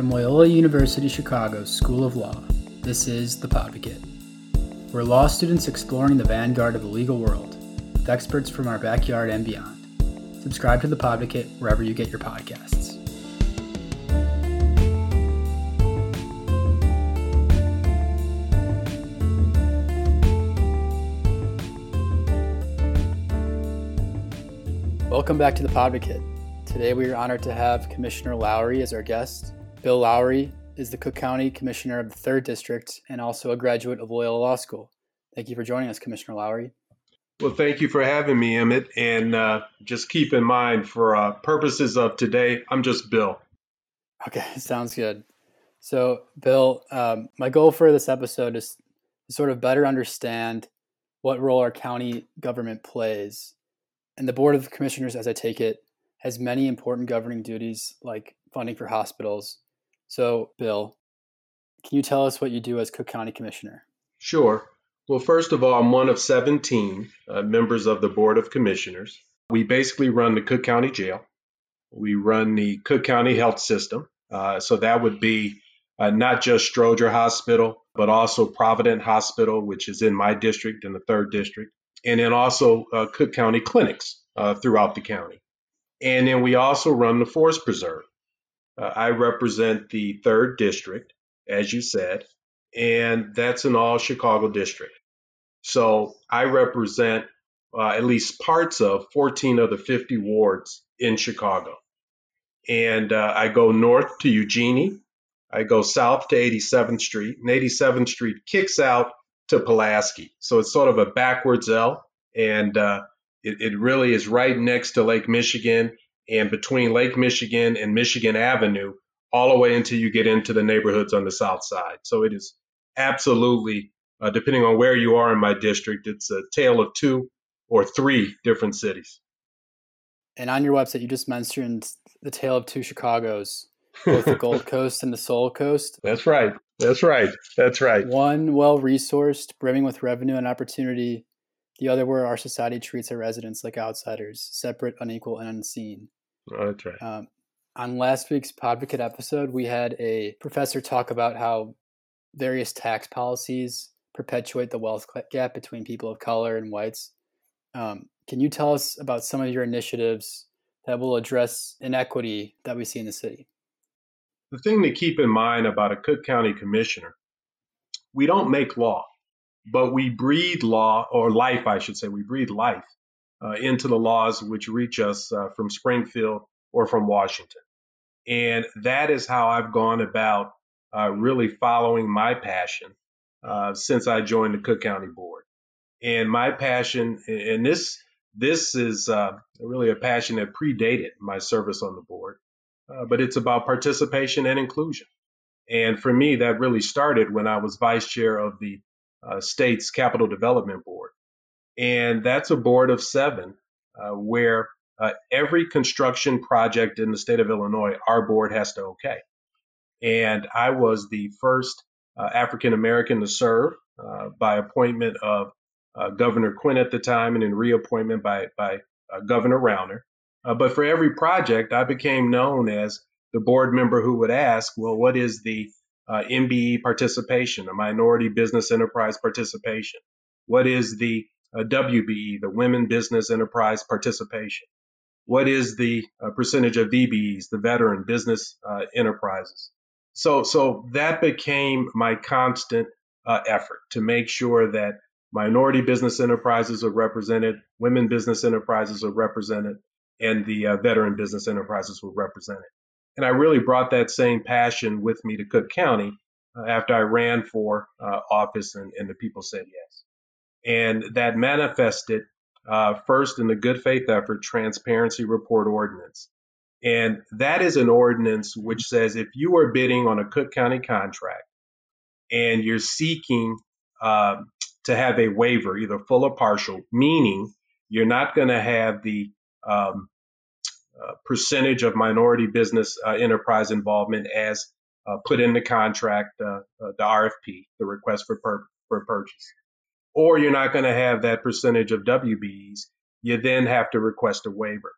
From Loyola University Chicago's School of Law, this is The Podvocate. We're law students exploring the vanguard of the legal world with experts from our backyard and beyond. Subscribe to The Podvocate wherever you get your podcasts. Welcome back to The Podvocate. Today we are honored to have Commissioner Lowry as our guest. Bill Lowry is the Cook County Commissioner of the 3rd District and also a graduate of Loyola Law School. Thank you for joining us, Commissioner Lowry. Well, thank you for having me, Emmett. And uh, just keep in mind, for uh, purposes of today, I'm just Bill. Okay, sounds good. So, Bill, um, my goal for this episode is to sort of better understand what role our county government plays. And the Board of Commissioners, as I take it, has many important governing duties like funding for hospitals, so, Bill, can you tell us what you do as Cook County Commissioner? Sure. Well, first of all, I'm one of 17 uh, members of the Board of Commissioners. We basically run the Cook County Jail. We run the Cook County Health System. Uh, so that would be uh, not just Stroger Hospital, but also Provident Hospital, which is in my district, in the third district, and then also uh, Cook County clinics uh, throughout the county. And then we also run the Forest Preserve. Uh, I represent the third district, as you said, and that's an all Chicago district. So I represent uh, at least parts of 14 of the 50 wards in Chicago. And uh, I go north to Eugenie. I go south to 87th Street, and 87th Street kicks out to Pulaski. So it's sort of a backwards L, and uh, it, it really is right next to Lake Michigan and between Lake Michigan and Michigan Avenue, all the way until you get into the neighborhoods on the south side. So it is absolutely, uh, depending on where you are in my district, it's a tale of two or three different cities. And on your website, you just mentioned the tale of two Chicago's, both the Gold Coast and the Soul Coast. That's right. That's right. That's right. One well resourced, brimming with revenue and opportunity. The other where our society treats our residents like outsiders, separate, unequal, and unseen. Oh, that's right. Um, on last week's Podvocate episode, we had a professor talk about how various tax policies perpetuate the wealth gap between people of color and whites. Um, can you tell us about some of your initiatives that will address inequity that we see in the city? The thing to keep in mind about a Cook County commissioner, we don't make law, but we breathe law, or life, I should say. We breathe life uh, into the laws which reach us uh, from Springfield or from Washington. And that is how I've gone about uh, really following my passion uh, since I joined the Cook County Board. And my passion, and this this is uh, really a passion that predated my service on the board, uh, but it's about participation and inclusion. And for me, that really started when I was vice chair of the state's capital development board. And that's a board of seven uh, where uh, every construction project in the state of Illinois, our board has to okay. And I was the first uh, African American to serve uh, by appointment of uh, Governor Quinn at the time and in reappointment by, by uh, Governor Rauner. but for every project, I became known as the board member who would ask, well, what is the MBE participation, a minority business enterprise participation? What is the uh, WBE, the Women Business Enterprise Participation? What is the uh, percentage of VBEs, the Veteran Business uh, Enterprises? So, so that became my constant uh, effort to make sure that minority business enterprises are represented, women business enterprises are represented, and the uh, veteran business enterprises were represented. And I really brought that same passion with me to Cook County uh, after I ran for office, and, and the people said yes. And that manifested uh, first in the good faith effort transparency report ordinance. And that is an ordinance which says if you are bidding on a Cook County contract and you're seeking uh, to have a waiver, either full or partial, meaning you're not going to have the um, uh, percentage of minority business uh, enterprise involvement as uh, put in the contract, uh, uh, the RFP, the request for, for purchase or you're not going to have that percentage of WBEs, you then have to request a waiver.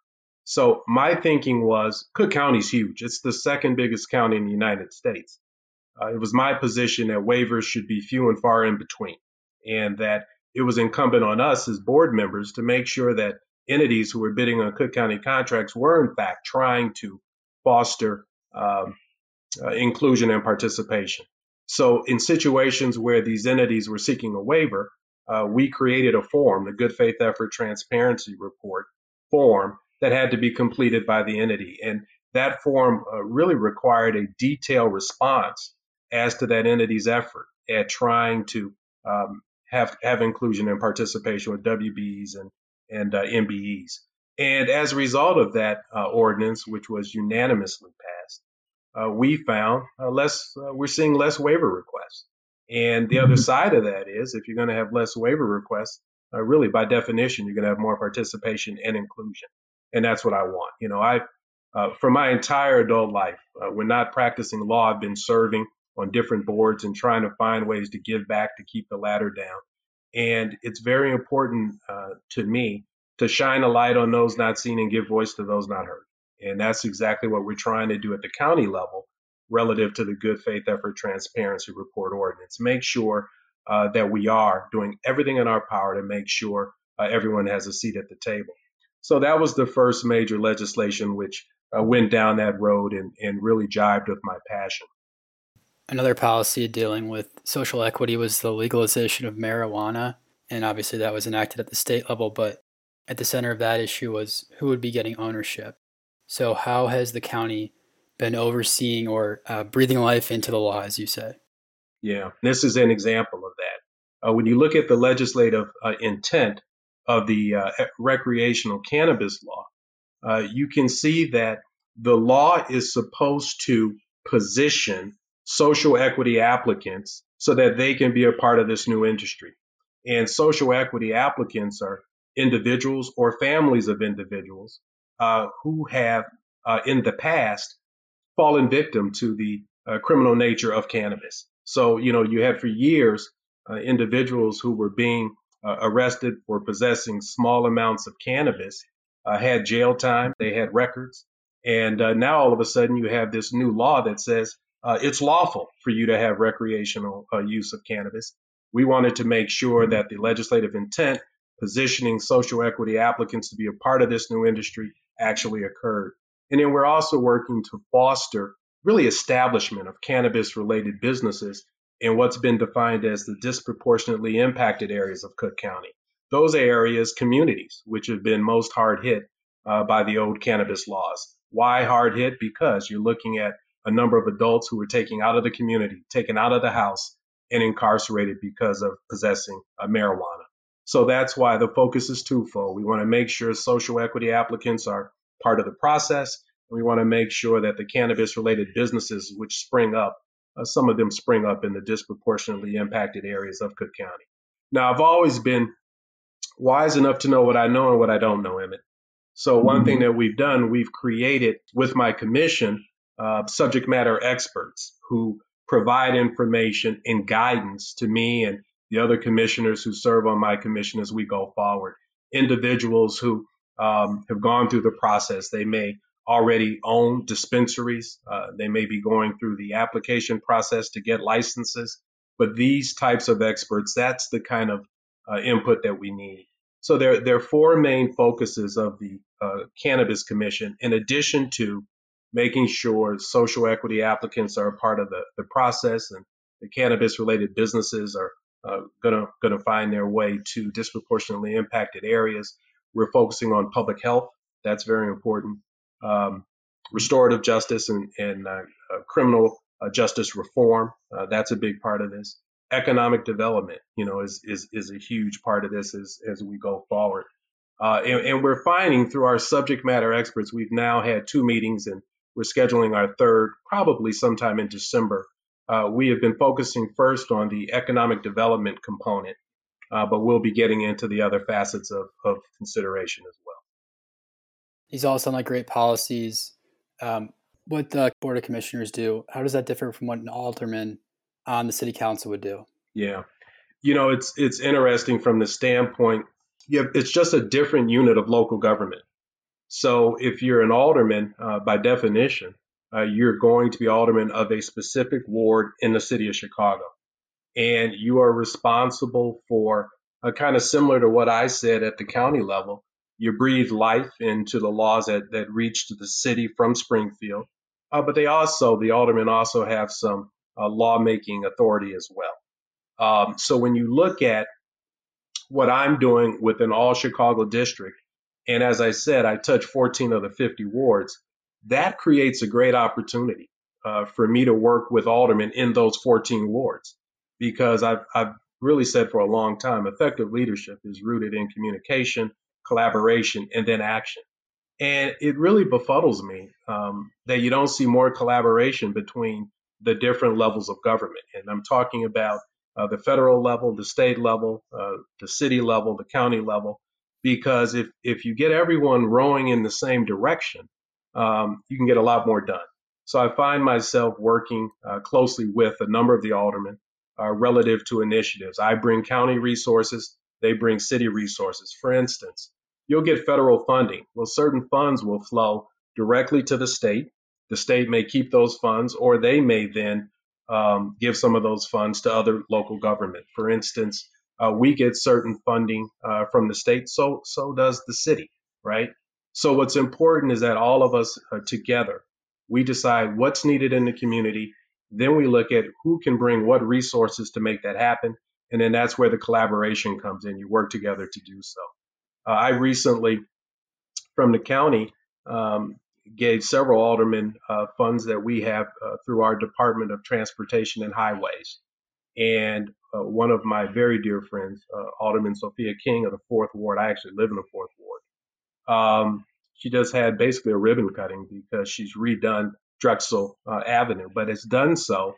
So my thinking was Cook County's huge. It's the second biggest county in the United States. Uh, it was my position that waivers should be few and far in between, and that it was incumbent on us as board members to make sure that entities who were bidding on Cook County contracts were, in fact, trying to foster um, uh, inclusion and participation. So, in situations where these entities were seeking a waiver, uh, we created a form, the Good Faith Effort Transparency Report form, that had to be completed by the entity. And that form uh, really required a detailed response as to that entity's effort at trying to um, have have inclusion and participation with WBs and and uh, MBEs. And as a result of that uh, ordinance, which was unanimously passed, uh, we found uh, less. Uh, we're seeing less waiver requests. And the other mm-hmm. side of that is, if you're going to have less waiver requests, uh, really by definition, you're going to have more participation and inclusion. And that's what I want. You know, I, for my entire adult life, when not practicing law, I've been serving on different boards and trying to find ways to give back to keep the ladder down. And it's very important uh, to me to shine a light on those not seen and give voice to those not heard. And that's exactly what we're trying to do at the county level relative to the Good Faith Effort Transparency Report Ordinance. Make sure uh, that we are doing everything in our power to make sure uh, everyone has a seat at the table. So that was the first major legislation which uh, went down that road and, and really jived with my passion. Another policy dealing with social equity was the legalization of marijuana. And obviously, that was enacted at the state level, but at the center of that issue was who would be getting ownership. So, how has the county been overseeing or uh, breathing life into the law, as you say? Yeah, this is an example of that. Uh, when you look at the legislative uh, intent of the uh, recreational cannabis law, uh, you can see that the law is supposed to position social equity applicants so that they can be a part of this new industry. And social equity applicants are individuals or families of individuals uh, who have, uh, in the past, fallen victim to the uh, criminal nature of cannabis. So, you know, you had for years uh, individuals who were being uh, arrested for possessing small amounts of cannabis, uh, had jail time, they had records. And now all of a sudden you have this new law that says uh, it's lawful for you to have recreational uh, use of cannabis. We wanted to make sure that the legislative intent positioning social equity applicants to be a part of this new industry actually occurred. And then we're also working to foster really establishment of cannabis related businesses in what's been defined as the disproportionately impacted areas of Cook County. Those areas, communities, which have been most hard hit uh, by the old cannabis laws. Why hard hit? Because you're looking at a number of adults who were taken out of the community, taken out of the house, and incarcerated because of possessing marijuana. So that's why the focus is twofold. We want to make sure social equity applicants are part of the process. And we want to make sure that the cannabis related businesses which spring up, uh, some of them spring up in the disproportionately impacted areas of Cook County. Now, I've always been wise enough to know what I know and what I don't know, Emmett. So, one thing that we've done, we've created with my commission uh, subject matter experts who provide information and guidance to me and the other commissioners who serve on my commission as we go forward. Individuals who um, have gone through the process. They may already own dispensaries. Uh, they may be going through the application process to get licenses. But these types of experts, that's the kind of uh, input that we need. So there, there are four main focuses of the uh, Cannabis Commission, in addition to making sure social equity applicants are a part of the, the process and the cannabis related businesses are uh, gonna gonna find their way to disproportionately impacted areas. We're focusing on public health. That's very important. Um, restorative justice and, and uh, uh, criminal uh, justice reform. Uh, that's a big part of this. Economic development, you know, is is is a huge part of this as as we go forward. And, and, we're finding through our subject matter experts, we've now had two meetings and we're scheduling our third probably sometime in December. Uh, we have been focusing first on the economic development component, uh, but we'll be getting into the other facets of, of consideration as well. These all sound like great policies. Um, what the Board of Commissioners do, how does that differ from what an alderman on the City Council would do? Yeah. You know, it's it's interesting from the standpoint, yeah, it's just a different unit of local government. So if you're an alderman, uh, by definition, uh, you're going to be alderman of a specific ward in the city of Chicago. And you are responsible for uh, kind of similar to what I said at the county level. You breathe life into the laws that, that reach to the city from Springfield. Uh, but they also, the aldermen also have some uh, lawmaking authority as well. Um, so when you look at what I'm doing with an all Chicago district, and as I said, I touch 14 of the 50 wards. That creates a great opportunity uh, for me to work with aldermen in those 14 wards because I've, I've really said for a long time effective leadership is rooted in communication, collaboration, and then action. And it really befuddles me um, that you don't see more collaboration between the different levels of government. And I'm talking about uh, the federal level, the state level, uh, the city level, the county level because if if you get everyone rowing in the same direction, um, you can get a lot more done. So I find myself working uh, closely with a number of the aldermen uh, relative to initiatives. I bring county resources, they bring city resources. For instance, you'll get federal funding. Well, certain funds will flow directly to the state. The state may keep those funds, or they may then um, give some of those funds to other local government. For instance, uh, we get certain funding uh, from the state, so so does the city, right? So what's important is that all of us uh, together, we decide what's needed in the community. Then we look at who can bring what resources to make that happen, and then that's where the collaboration comes in. You work together to do so. Uh, I recently, from the county, um, gave several aldermen uh, funds that we have uh, through our Department of Transportation and Highways. And uh, one of my very dear friends, uh, Alderman Sophia King of the Fourth Ward. I actually live in the Fourth Ward. Um, she just had basically a ribbon cutting because she's redone Drexel uh, Avenue, but it's done so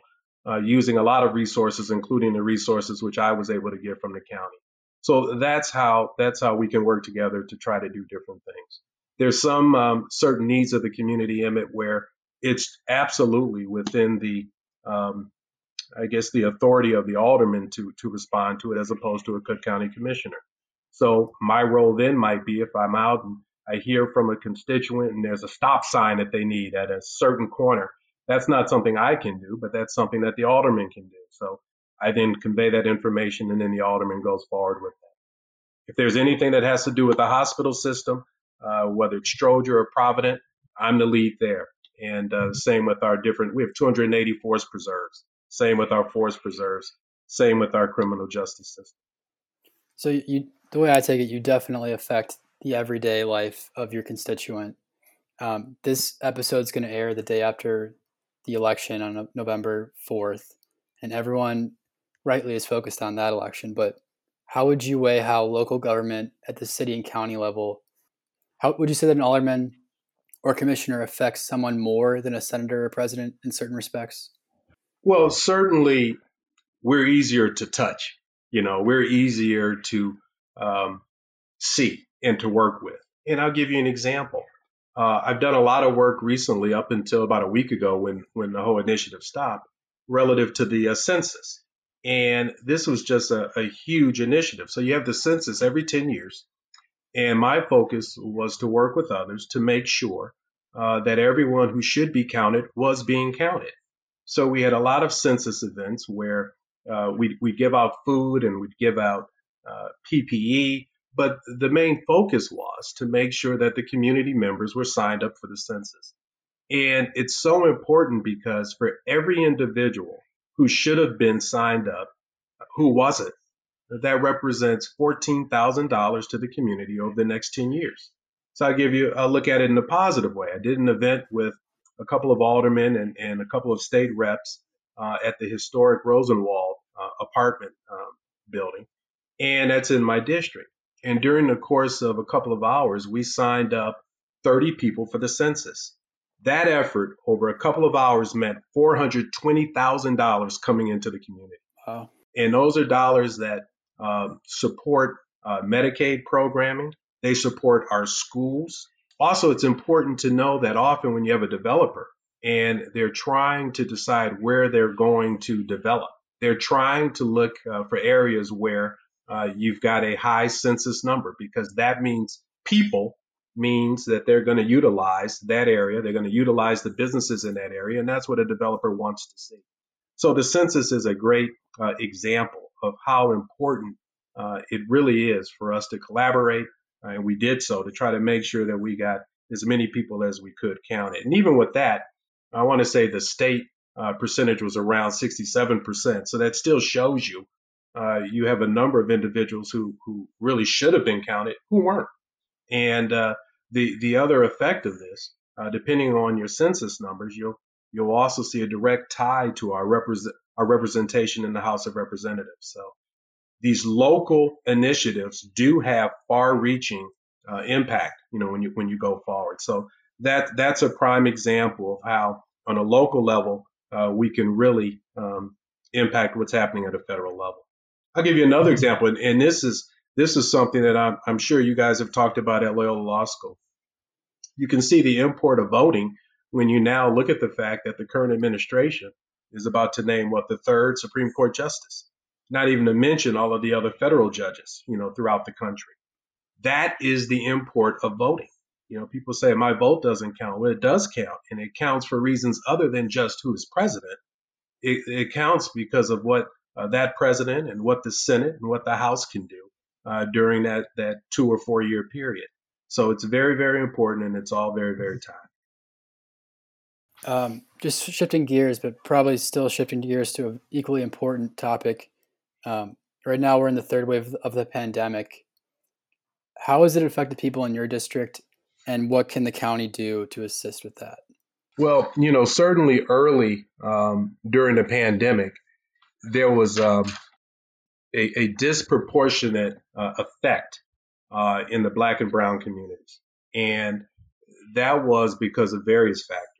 uh, using a lot of resources, including the resources which I was able to get from the county. So that's how that's how we can work together to try to do different things. There's some um, certain needs of the community, Emmett, where it's absolutely within the um, I guess, the authority of the alderman to to respond to it as opposed to a Cook County commissioner. So my role then might be if I'm out and I hear from a constituent and there's a stop sign that they need at a certain corner. That's not something I can do, but that's something that the alderman can do. So I then convey that information and then the alderman goes forward with that. If there's anything that has to do with the hospital system, uh, whether it's Stroger or Provident, I'm the lead there. And uh, same with our different, we have 280 forest preserves. Same with our forest preserves. Same with our criminal justice system. So you, the way I take it, you definitely affect the everyday life of your constituent. Um, this episode is going to air the day after the election on November 4th, and everyone rightly is focused on that election. But how would you weigh how local government at the city and county level, how would you say that an alderman or commissioner affects someone more than a senator or president in certain respects? Well, certainly we're easier to touch. You know, we're easier to um, see and to work with. And I'll give you an example. Uh, I've done a lot of work recently, up until about a week ago, when when the whole initiative stopped, relative to the uh, census. And this was just a, a huge initiative. So you have the census every 10 years. And my focus was to work with others to make sure uh, that everyone who should be counted was being counted. So we had a lot of census events where uh, we'd, we'd, give out food and we'd give out uh, PPE, but the main focus was to make sure that the community members were signed up for the census. And it's so important because for every individual who should have been signed up, who wasn't, that represents $14,000 to the community over the next 10 years. So I'll give you, I'll look at it in a positive way. I did an event with a couple of aldermen and, and a couple of state reps uh, at the historic Rosenwald uh, apartment um, building. And that's in my district. And during the course of a couple of hours, we signed up 30 people for the census. That effort over a couple of hours meant $420,000 coming into the community. Wow. And those are dollars that um, support uh, Medicaid programming. They support our schools. Also, it's important to know that often when you have a developer and they're trying to decide where they're going to develop, they're trying to look uh, for areas where uh, you've got a high census number because that means people means that they're going to utilize that area. They're going to utilize the businesses in that area, and that's what a developer wants to see. So the census is a great uh, example of how important uh, it really is for us to collaborate, and we did so to try to make sure that we got as many people as we could count it. And even with that, I want to say the state uh, percentage was around 67%. So that still shows you uh, you have a number of individuals who who really should have been counted who weren't. And uh, the the other effect of this, uh, depending on your census numbers, you'll you'll also see a direct tie to our represent our representation in the House of Representatives. So these local initiatives do have far-reaching uh, impact. You know when you when you go forward. So that that's a prime example of how on a local level uh, we can really um, impact what's happening at a federal level. I'll give you another example, and, and this is this is something that I'm, I'm sure you guys have talked about at Loyola Law School. You can see the import of voting when you now look at the fact that the current administration is about to name what the third Supreme Court justice, not even to mention all of the other federal judges, you know, throughout the country. That is the import of voting. You know, people say my vote doesn't count. Well, it does count, and it counts for reasons other than just who is president. It, it counts because of what uh, that president and what the Senate and what the House can do uh, during that that two or four year period. So it's very very important, and it's all very very time. Um, just shifting gears, but probably still shifting gears to an equally important topic. Um, right now, we're in the third wave of the pandemic. How has it affected people in your district, and what can the county do to assist with that? Well, you know, certainly early um, during the pandemic, there was um, a, a, disproportionate uh, effect uh, in the black and brown communities. And that was because of various factors.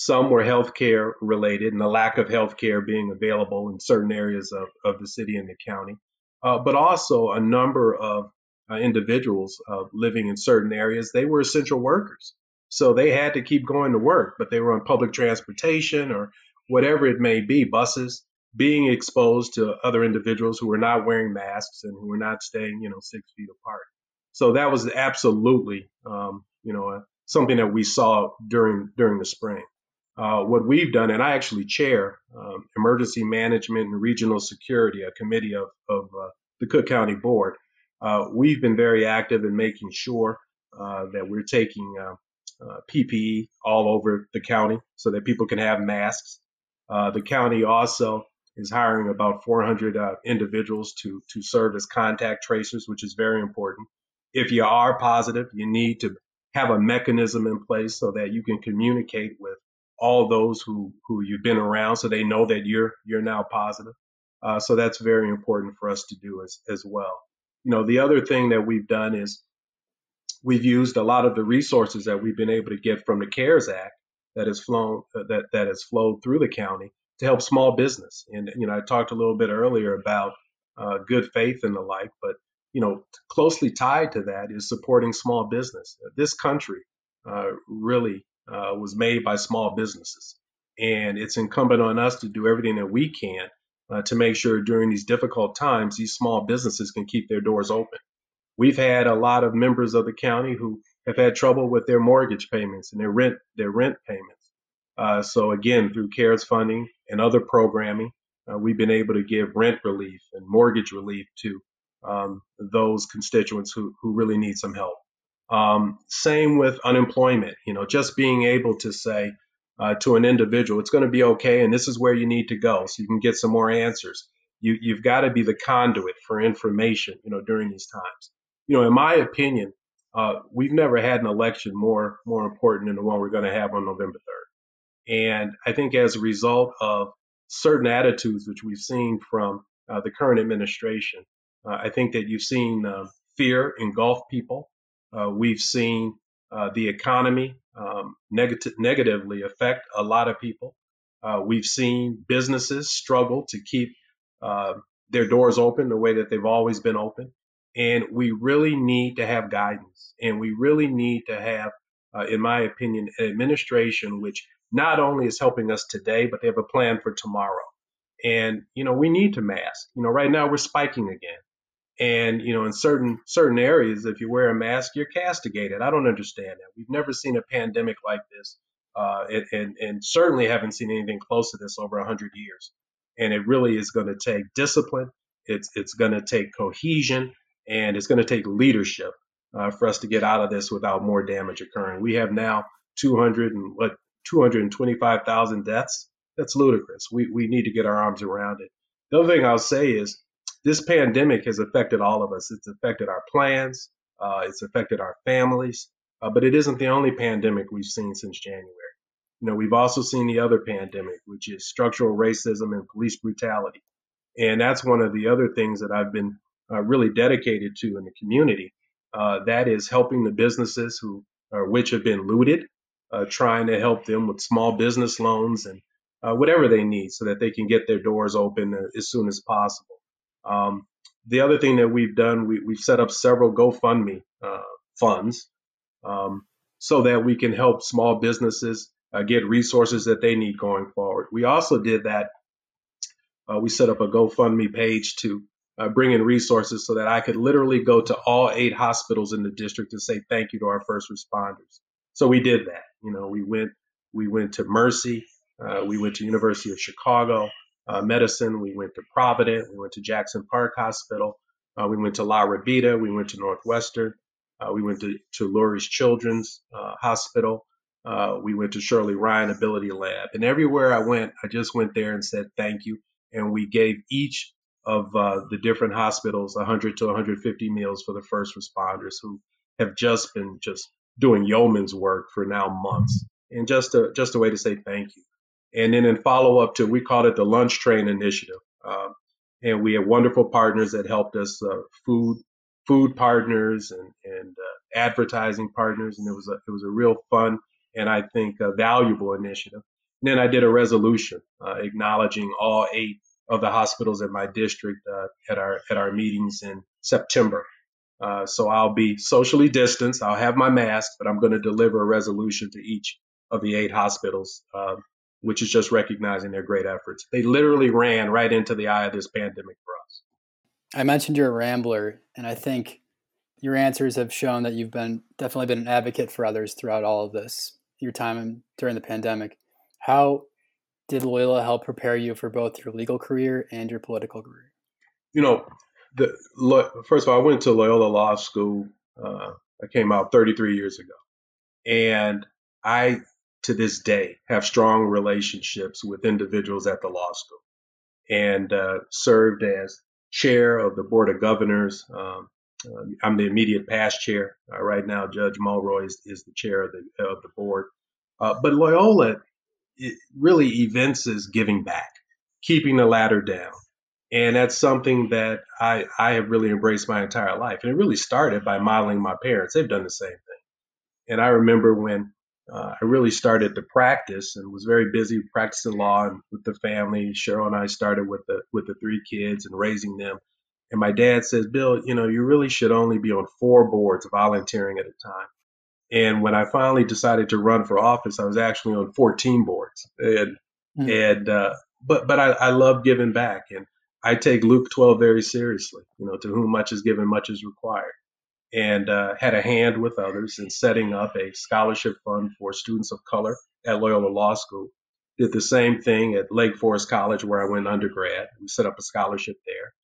Some were healthcare related and the lack of healthcare being available in certain areas of, of the city and the county, uh, but also a number of uh, individuals uh, living in certain areas, they were essential workers. So they had to keep going to work, but they were on public transportation or whatever it may be, buses being exposed to other individuals who were not wearing masks and who were not staying, you know, six feet apart. So that was absolutely, um, you know, uh, something that we saw during during the spring. Uh, what we've done, and I actually chair um, emergency management and regional security, a committee of, of uh, the Cook County Board. Uh, we've been very active in making sure uh, that we're taking uh, PPE all over the county so that people can have masks. the county also is hiring about 400 uh, individuals to to serve as contact tracers, which is very important. If you are positive, you need to have a mechanism in place so that you can communicate with all those who who you've been around, so they know that you're you're now positive. Uh, so that's very important for us to do as as well. You know, the other thing that we've done is we've used a lot of the resources that we've been able to get from the CARES Act that has flown uh, that that has flowed through the county to help small business. And you know, I talked a little bit earlier about uh, good faith and the like, but you know, closely tied to that is supporting small business. This country uh, really uh, was made by small businesses, and it's incumbent on us to do everything that we can uh, to make sure during these difficult times these small businesses can keep their doors open. We've had a lot of members of the county who have had trouble with their mortgage payments and their rent their rent payments. Uh, so again, through CARES funding and other programming, uh, we've been able to give rent relief and mortgage relief to um, those constituents who, who really need some help. Um, same with unemployment, you know, just being able to say uh, to an individual, it's going to be okay, and this is where you need to go, so you can get some more answers. You, you've got to be the conduit for information, you know, during these times. You know, in my opinion, uh, we've never had an election more more important than the one we're going to have on November 3rd. And I think as a result of certain attitudes which we've seen from uh, the current administration, uh, I think that you've seen uh, fear engulf people. Uh, we've seen uh, the economy um, negative, negatively affect a lot of people. Uh, we've seen businesses struggle to keep their doors open the way that they've always been open. And we really need to have guidance and we really need to have, in my opinion, an administration which not only is helping us today, but they have a plan for tomorrow. And, you know, we need to mask. You know, right now we're spiking again. And you know, in certain certain areas, if you wear a mask, you're castigated. I don't understand that. We've never seen a pandemic like this, uh, and, and, certainly haven't seen anything close to this over hundred years. And it really is going to take discipline. It's it's going to take cohesion, and it's going to take leadership uh, for us to get out of this without more damage occurring. We have now 200 and what 225,000 deaths. That's ludicrous. We we need to get our arms around it. The other thing I'll say is this pandemic has affected all of us. It's affected our plans. Uh, it's affected our families. Uh, but it isn't the only pandemic we've seen since January. You know, we've also seen the other pandemic, which is structural racism and police brutality. And that's one of the other things that I've been uh, really dedicated to in the community. Uh, that is helping the businesses who, which have been looted, uh, trying to help them with small business loans and uh, whatever they need so that they can get their doors open as soon as possible. Um, the other thing that we've done, we, have set up several GoFundMe uh, funds um, so that we can help small businesses uh, get resources that they need going forward. We also did that. Uh, we set up a GoFundMe page to uh, bring in resources so that I could literally go to all eight hospitals in the district and say thank you to our first responders. So we did that. You know, we went we went to Mercy, uh, we went to University of Chicago uh, Medicine, we went to Provident, we went to Jackson Park Hospital, uh, we went to La Rabida, we went to Northwestern, uh, we went to, to Lurie's Children's uh, Hospital, we went to Shirley Ryan Ability Lab, and everywhere I went, I just went there and said thank you, and we gave each of the different hospitals 100 to 150 meals for the first responders who have just been just doing yeoman's work for now months, and just a just a way to say thank you. And then in follow up to, we called it the Lunch Train Initiative, um, and we had wonderful partners that helped us, uh, food food partners and and uh, advertising partners, and it was a it was a real fun and I think a valuable initiative. And then I did a resolution uh, acknowledging all eight of the hospitals in my district uh, at our at our meetings in September. Uh, so I'll be socially distanced. I'll have my mask, but I'm going to deliver a resolution to each of the eight hospitals, uh, which is just recognizing their great efforts. They literally ran right into the eye of this pandemic for us. I mentioned you're a rambler, and I think your answers have shown that you've been definitely been an advocate for others throughout all of this, your time during the pandemic. How did Loyola help prepare you for both your legal career and your political career? You know, the first of all, I went to Loyola Law School. Uh, I came out 33 years ago, and I, to this day, have strong relationships with individuals at the law school, and uh, served as chair of the board of governors. Um, uh, I'm the immediate past chair uh, right now. Judge Mulroy is, is, the chair of the of the board. Uh, but Loyola really evinces giving back, keeping the ladder down. And that's something that I, I have really embraced my entire life. And it really started by modeling my parents. They've done the same thing. And I remember when uh, I really started to practice and was very busy practicing law and with the family. Cheryl and I started with the with the three kids and raising them. And my dad says, Bill, you know, you really should only be on four boards volunteering at a time. And when I finally decided to run for office, I was actually on 14 boards. And mm-hmm. and uh, but but I, I love giving back. And I take Luke 12 very seriously. You know, to whom much is given, much is required. And uh, had a hand with others in setting up a scholarship fund for students of color at Loyola Law School. Did the same thing at Lake Forest College, where I went undergrad. We set up a scholarship there.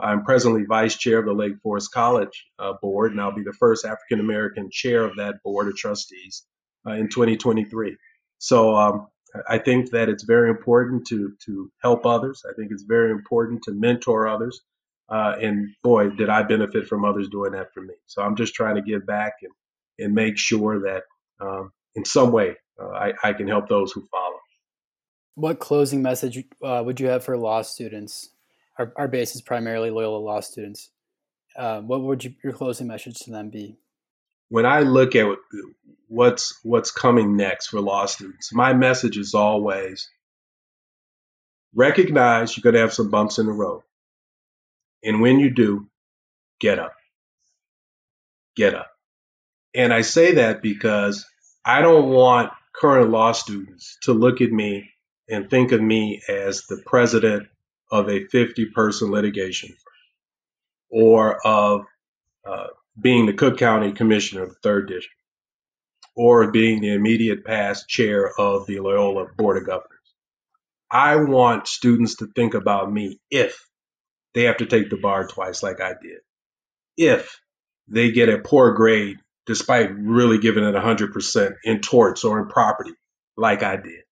I'm presently vice chair of the Lake Forest College uh, board, and I'll be the first African American chair of that board of trustees uh, in 2023. So um, I think that it's very important to to help others. I think it's very important to mentor others. Uh, and boy, did I benefit from others doing that for me. So I'm just trying to give back and and make sure that um, in some way uh, I, I, can help those who follow. What closing message uh, would you have for law students? Our, our base is primarily Loyola law students. Um, what would you, your closing message to them be? when I look at what's what's coming next for law students, my message is always recognize you're going to have some bumps in the road. And when you do, get up. Get up. And I say that because I don't want current law students to look at me and think of me as the president of a 50 person litigation firm or of uh, being the Cook County Commissioner of the Third District, or being the immediate past chair of the Loyola Board of Governors. I want students to think about me if they have to take the bar twice, like I did. If they get a poor grade despite really giving it 100% in torts or in property, like I did.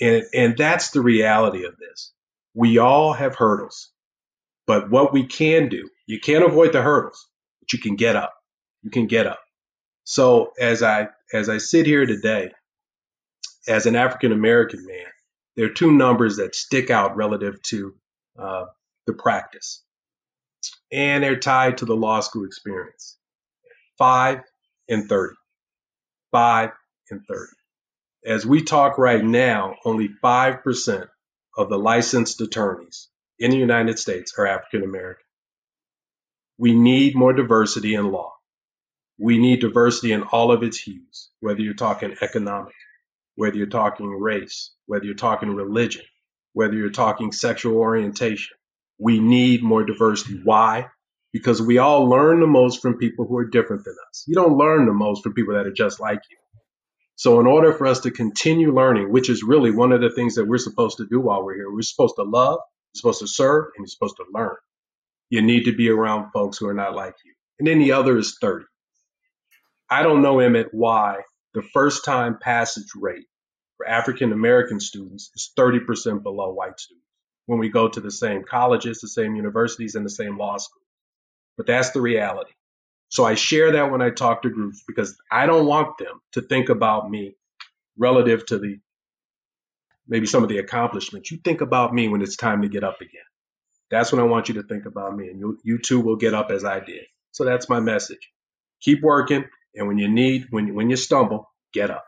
And, and that's the reality of this. We all have hurdles, but what we can do, you can't avoid the hurdles, but you can get up. You can get up. So as I, as I sit here today, as an African American man, there are two numbers that stick out relative to uh, the practice, and they're tied to the law school experience. Five and 30. Five and 30. As we talk right now, only 5% of the licensed attorneys in the United States are African American. We need more diversity in law. We need diversity in all of its hues, whether you're talking economic, whether you're talking race, whether you're talking religion, whether you're talking sexual orientation. We need more diversity. Why? Because we all learn the most from people who are different than us. You don't learn the most from people that are just like you. So, in order for us to continue learning, which is really one of the things that we're supposed to do while we're here, we're supposed to love, we're supposed to serve, and we're supposed to learn. You need to be around folks who are not like you. And then the other is 30. I don't know, Emmett, why the first time passage rate for African American students is 30% below white students when we go to the same colleges, the same universities, and the same law schools. But that's the reality. So I share that when I talk to groups because I don't want them to think about me relative to the maybe some of the accomplishments. You think about me when it's time to get up again. That's when I want you to think about me, and you, you too will get up as I did. So that's my message. Keep working, and when you need, when when you stumble, get up.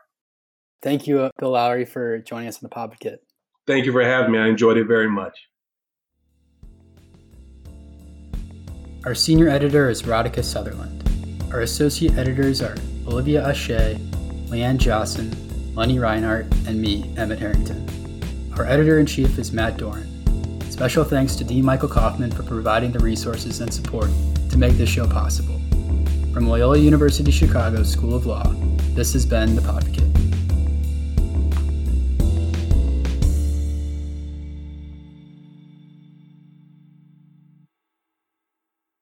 Thank you, uh, Bill Lowry, for joining us on the Podvocate. Thank you for having me. I enjoyed it very much. Our senior editor is Radhika Sutherland. Our associate editors are Olivia Ashe, Leanne Jossen, Lenny Reinhardt, and me, Emmett Harrington. Our editor in chief is Matt Doran. Special thanks to D. Michael Kaufman for providing the resources and support to make this show possible. From Loyola University Chicago School of Law, this has been The Podvocate.